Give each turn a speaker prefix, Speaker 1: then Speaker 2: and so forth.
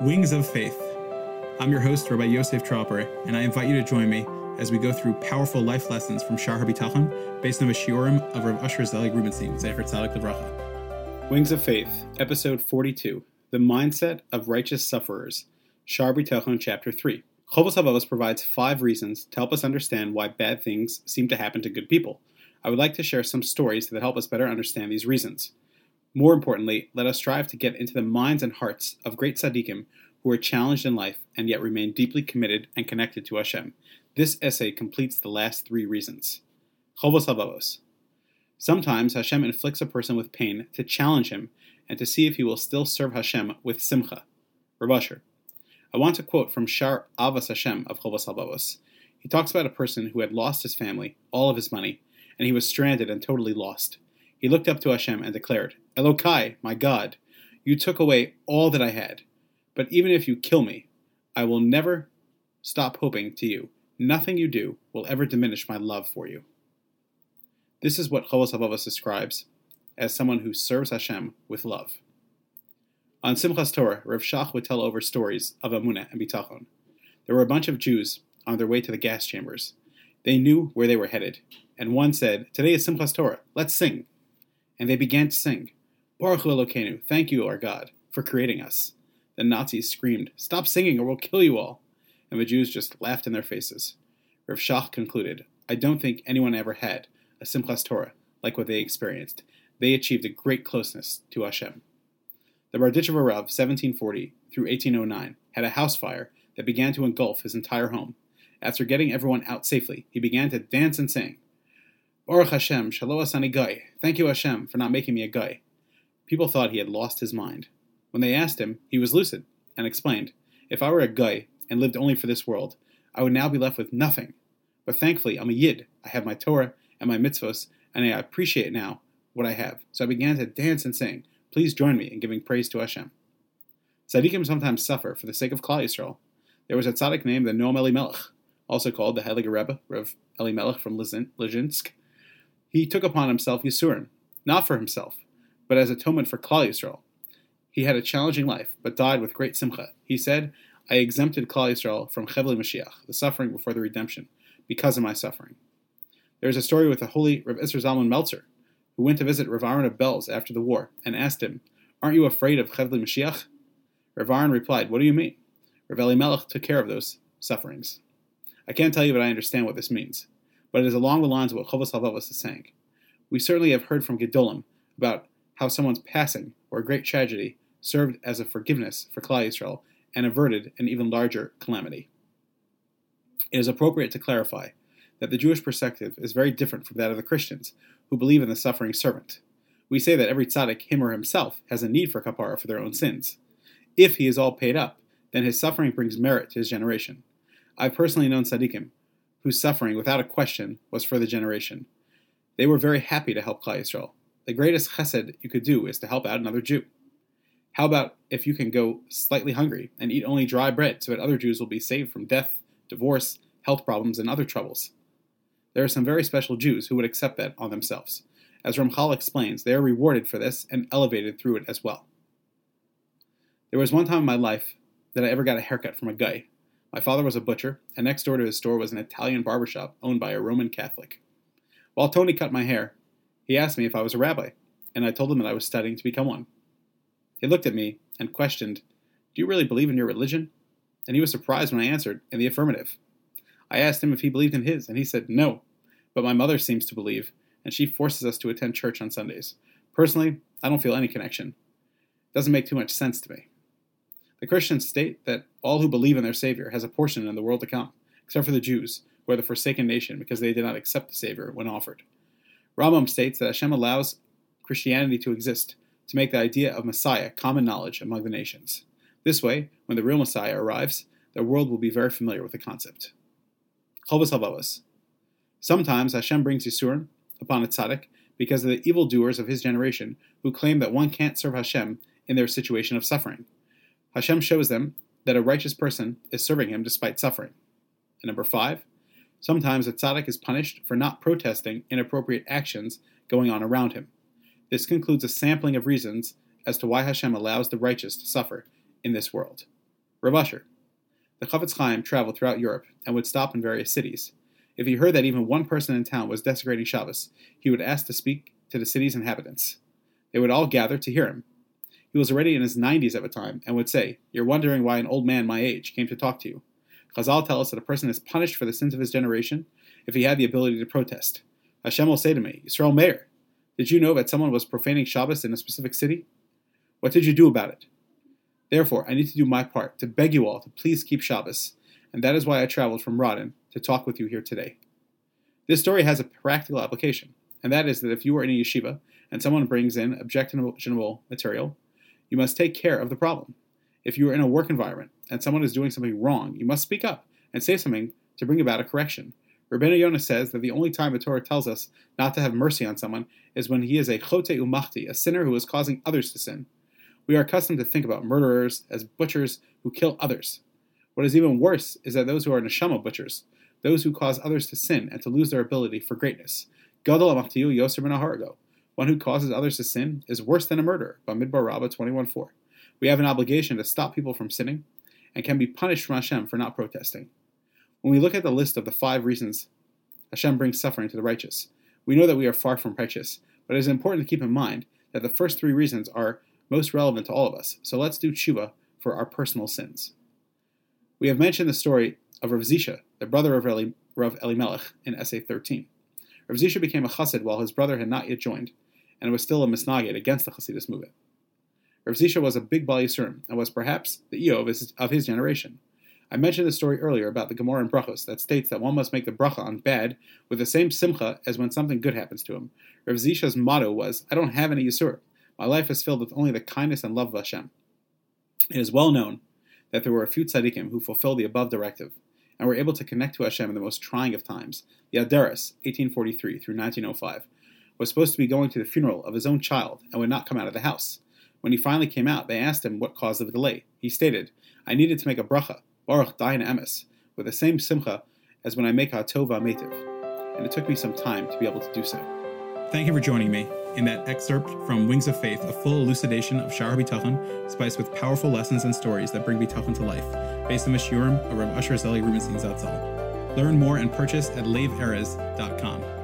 Speaker 1: Wings of Faith. I'm your host, Rabbi Yosef Tropper, and I invite you to join me as we go through powerful life lessons from Shar HaBitachon based on the shiurim of Rav Usher Zelig Rubenstein, Zecher Tzadik Levracha. Wings of Faith, Episode 42, The Mindset of Righteous Sufferers, Shar HaBitachon, Chapter 3. Chovos HaLevavos provides five reasons to help us understand why bad things seem to happen to good people. I would like to share some stories that help us better understand these reasons. More importantly, let us strive to get into the minds and hearts of great tzaddikim who are challenged in life and yet remain deeply committed and connected to Hashem. This essay completes the last three reasons. Chovos HaLevavos. Sometimes Hashem inflicts a person with pain to challenge him and to see if he will still serve Hashem with simcha. Rav Usher. I want to quote from Shar Ahavas Hashem of Chovos HaLevavos. He talks about a person who had lost his family, all of his money, and he was stranded and totally lost. He looked up to Hashem and declared, Elokai, my God, you took away all that I had. But even if you kill me, I will never stop hoping to you. Nothing you do will ever diminish my love for you. This is what Chovos HaLevavos describes as someone who serves Hashem with love. On Simchas Torah, Rav Shach would tell over stories of Emunah and Bitachon. There were a bunch of Jews on their way to the gas chambers. They knew where they were headed, and one said, Today is Simchas Torah, let's sing. And they began to sing, Baruch Elokeinu, thank you, our God, for creating us. The Nazis screamed, Stop singing or we'll kill you all. And the Jews just laughed in their faces. Rav Shach concluded, I don't think anyone ever had a Simchas Torah like what they experienced. They achieved a great closeness to Hashem. The Berditchever Rav, 1740 through 1809, had a house fire that began to engulf his entire home. After getting everyone out safely, he began to dance and sing. Baruch Hashem, Shelo Asani Goy. Thank you, Hashem, for not making me a guy. People thought he had lost his mind. When they asked him, he was lucid and explained, If I were a guy and lived only for this world, I would now be left with nothing. But thankfully, I'm a yid. I have my Torah and my mitzvos, and I appreciate now what I have. So I began to dance and sing. Please join me in giving praise to Hashem. Tzaddikim sometimes suffer for the sake of Klal Yisrael. There was a tzaddik named the Noam Elimelech, also called the Heilige Rebbe, Reb Elimelech from Lizhinsk. He took upon himself Yisurim, not for himself, but as atonement for Klal Yisrael. He had a challenging life, but died with great simcha. He said, I exempted Klal Yisrael from Chevli Mashiach, the suffering before the redemption, because of my suffering. There is a story with the holy Rav Isser Zalman Meltzer, who went to visit Rav Aaron of Belz after the war and asked him, Aren't you afraid of Chevli Mashiach? Rav Aaron replied, What do you mean? Rav Elimelech took care of those sufferings. I can't tell you, but I understand what this means. But it is along the lines of what Chovos HaLevavos is saying. We certainly have heard from Gedolim about how someone's passing or a great tragedy served as a forgiveness for Klal Yisrael and averted an even larger calamity. It is appropriate to clarify that the Jewish perspective is very different from that of the Christians, who believe in the suffering servant. We say that every tzaddik, him or himself, has a need for kapara for their own sins. If he is all paid up, then his suffering brings merit to his generation. I've personally known tzaddikim whose suffering, without a question, was for the generation. They were very happy to help Klal Yisrael. The greatest chesed you could do is to help out another Jew. How about if you can go slightly hungry and eat only dry bread so that other Jews will be saved from death, divorce, health problems, and other troubles? There are some very special Jews who would accept that on themselves. As Ramchal explains, they are rewarded for this and elevated through it as well. There was one time in my life that I ever got a haircut from a guy. My father was a butcher, and next door to his store was an Italian barbershop owned by a Roman Catholic. While Tony cut my hair, he asked me if I was a rabbi, and I told him that I was studying to become one. He looked at me and questioned, Do you really believe in your religion? And he was surprised when I answered in the affirmative. I asked him if he believed in his, and he said no. But my mother seems to believe, and she forces us to attend church on Sundays. Personally, I don't feel any connection. It doesn't make too much sense to me. The Christians state that all who believe in their Savior has a portion in the world to come, except for the Jews, who are the forsaken nation because they did not accept the Savior when offered. Rambam states that Hashem allows Christianity to exist to make the idea of Messiah common knowledge among the nations. This way, when the real Messiah arrives, the world will be very familiar with the concept. Chovos HaLevavos. Sometimes Hashem brings Yisurim upon a tzaddik because of the evildoers of his generation who claim that one can't serve Hashem in their situation of suffering. Hashem shows them that a righteous person is serving him despite suffering. And number five, sometimes a tzaddik is punished for not protesting inappropriate actions going on around him. This concludes a sampling of reasons as to why Hashem allows the righteous to suffer in this world. Rav. The Chafetz Chaim traveled throughout Europe and would stop in various cities. If he heard that even one person in town was desecrating Shabbos, he would ask to speak to the city's inhabitants. They would all gather to hear him. He was already in his 90s at the time and would say, You're wondering why an old man my age came to talk to you. Chazal tell us that a person is punished for the sins of his generation if he had the ability to protest. Hashem will say to me, Yisrael Meir, did you know that someone was profaning Shabbos in a specific city? What did you do about it? Therefore, I need to do my part to beg you all to please keep Shabbos, and that is why I traveled from Radin to talk with you here today. This story has a practical application, and that is that if you are in a yeshiva and someone brings in objectionable material, you must take care of the problem. If you are in a work environment and someone is doing something wrong, you must speak up and say something to bring about a correction. Rabbeinu Yonah says that the only time the Torah tells us not to have mercy on someone is when he is a chote umachti, a sinner who is causing others to sin. We are accustomed to think about murderers as butchers who kill others. What is even worse is that those who are neshama butchers, those who cause others to sin and to lose their ability for greatness. Gadol amachtiu yoser ben. One who causes others to sin is worse than a murderer. Bamidbar Rabbah 21.4. We have an obligation to stop people from sinning and can be punished from Hashem for not protesting. When we look at the list of the five reasons Hashem brings suffering to the righteous, we know that we are far from righteous, but it is important to keep in mind that the first three reasons are most relevant to all of us. So let's do tshuva for our personal sins. We have mentioned the story of Rav Zisha, the brother of Eli, Rav Elimelech, in Essay 13. Rav Zisha became a chassid while his brother had not yet joined, and was still a misnagid against the Hasidus movement. Rav Zisha was a big Bal Yisurim, and was perhaps the Eo of his, of his generation. I mentioned the story earlier about the Gemara in Brachos that states that one must make the bracha on bad with the same simcha as when something good happens to him. Rav Zisha's motto was, I don't have any Yisur. My life is filled with only the kindness and love of Hashem. It is well known that there were a few tzaddikim who fulfilled the above directive and were able to connect to Hashem in the most trying of times. The Aderes, 1843 through 1905, was supposed to be going to the funeral of his own child and would not come out of the house. When he finally came out, they asked him what caused the delay. He stated, I needed to make a bracha, Baruch Dayan Emes, with the same simcha as when I make a tova metiv, and it took me some time to be able to do so. Thank you for joining me in that excerpt from Wings of Faith, a full elucidation of Shar Bitachon, spiced with powerful lessons and stories that bring Bitachon to life, based on the Shiurim of Rav Usher Zelig Rubenstein Zatzal. Learn more and purchase at laveerez.com.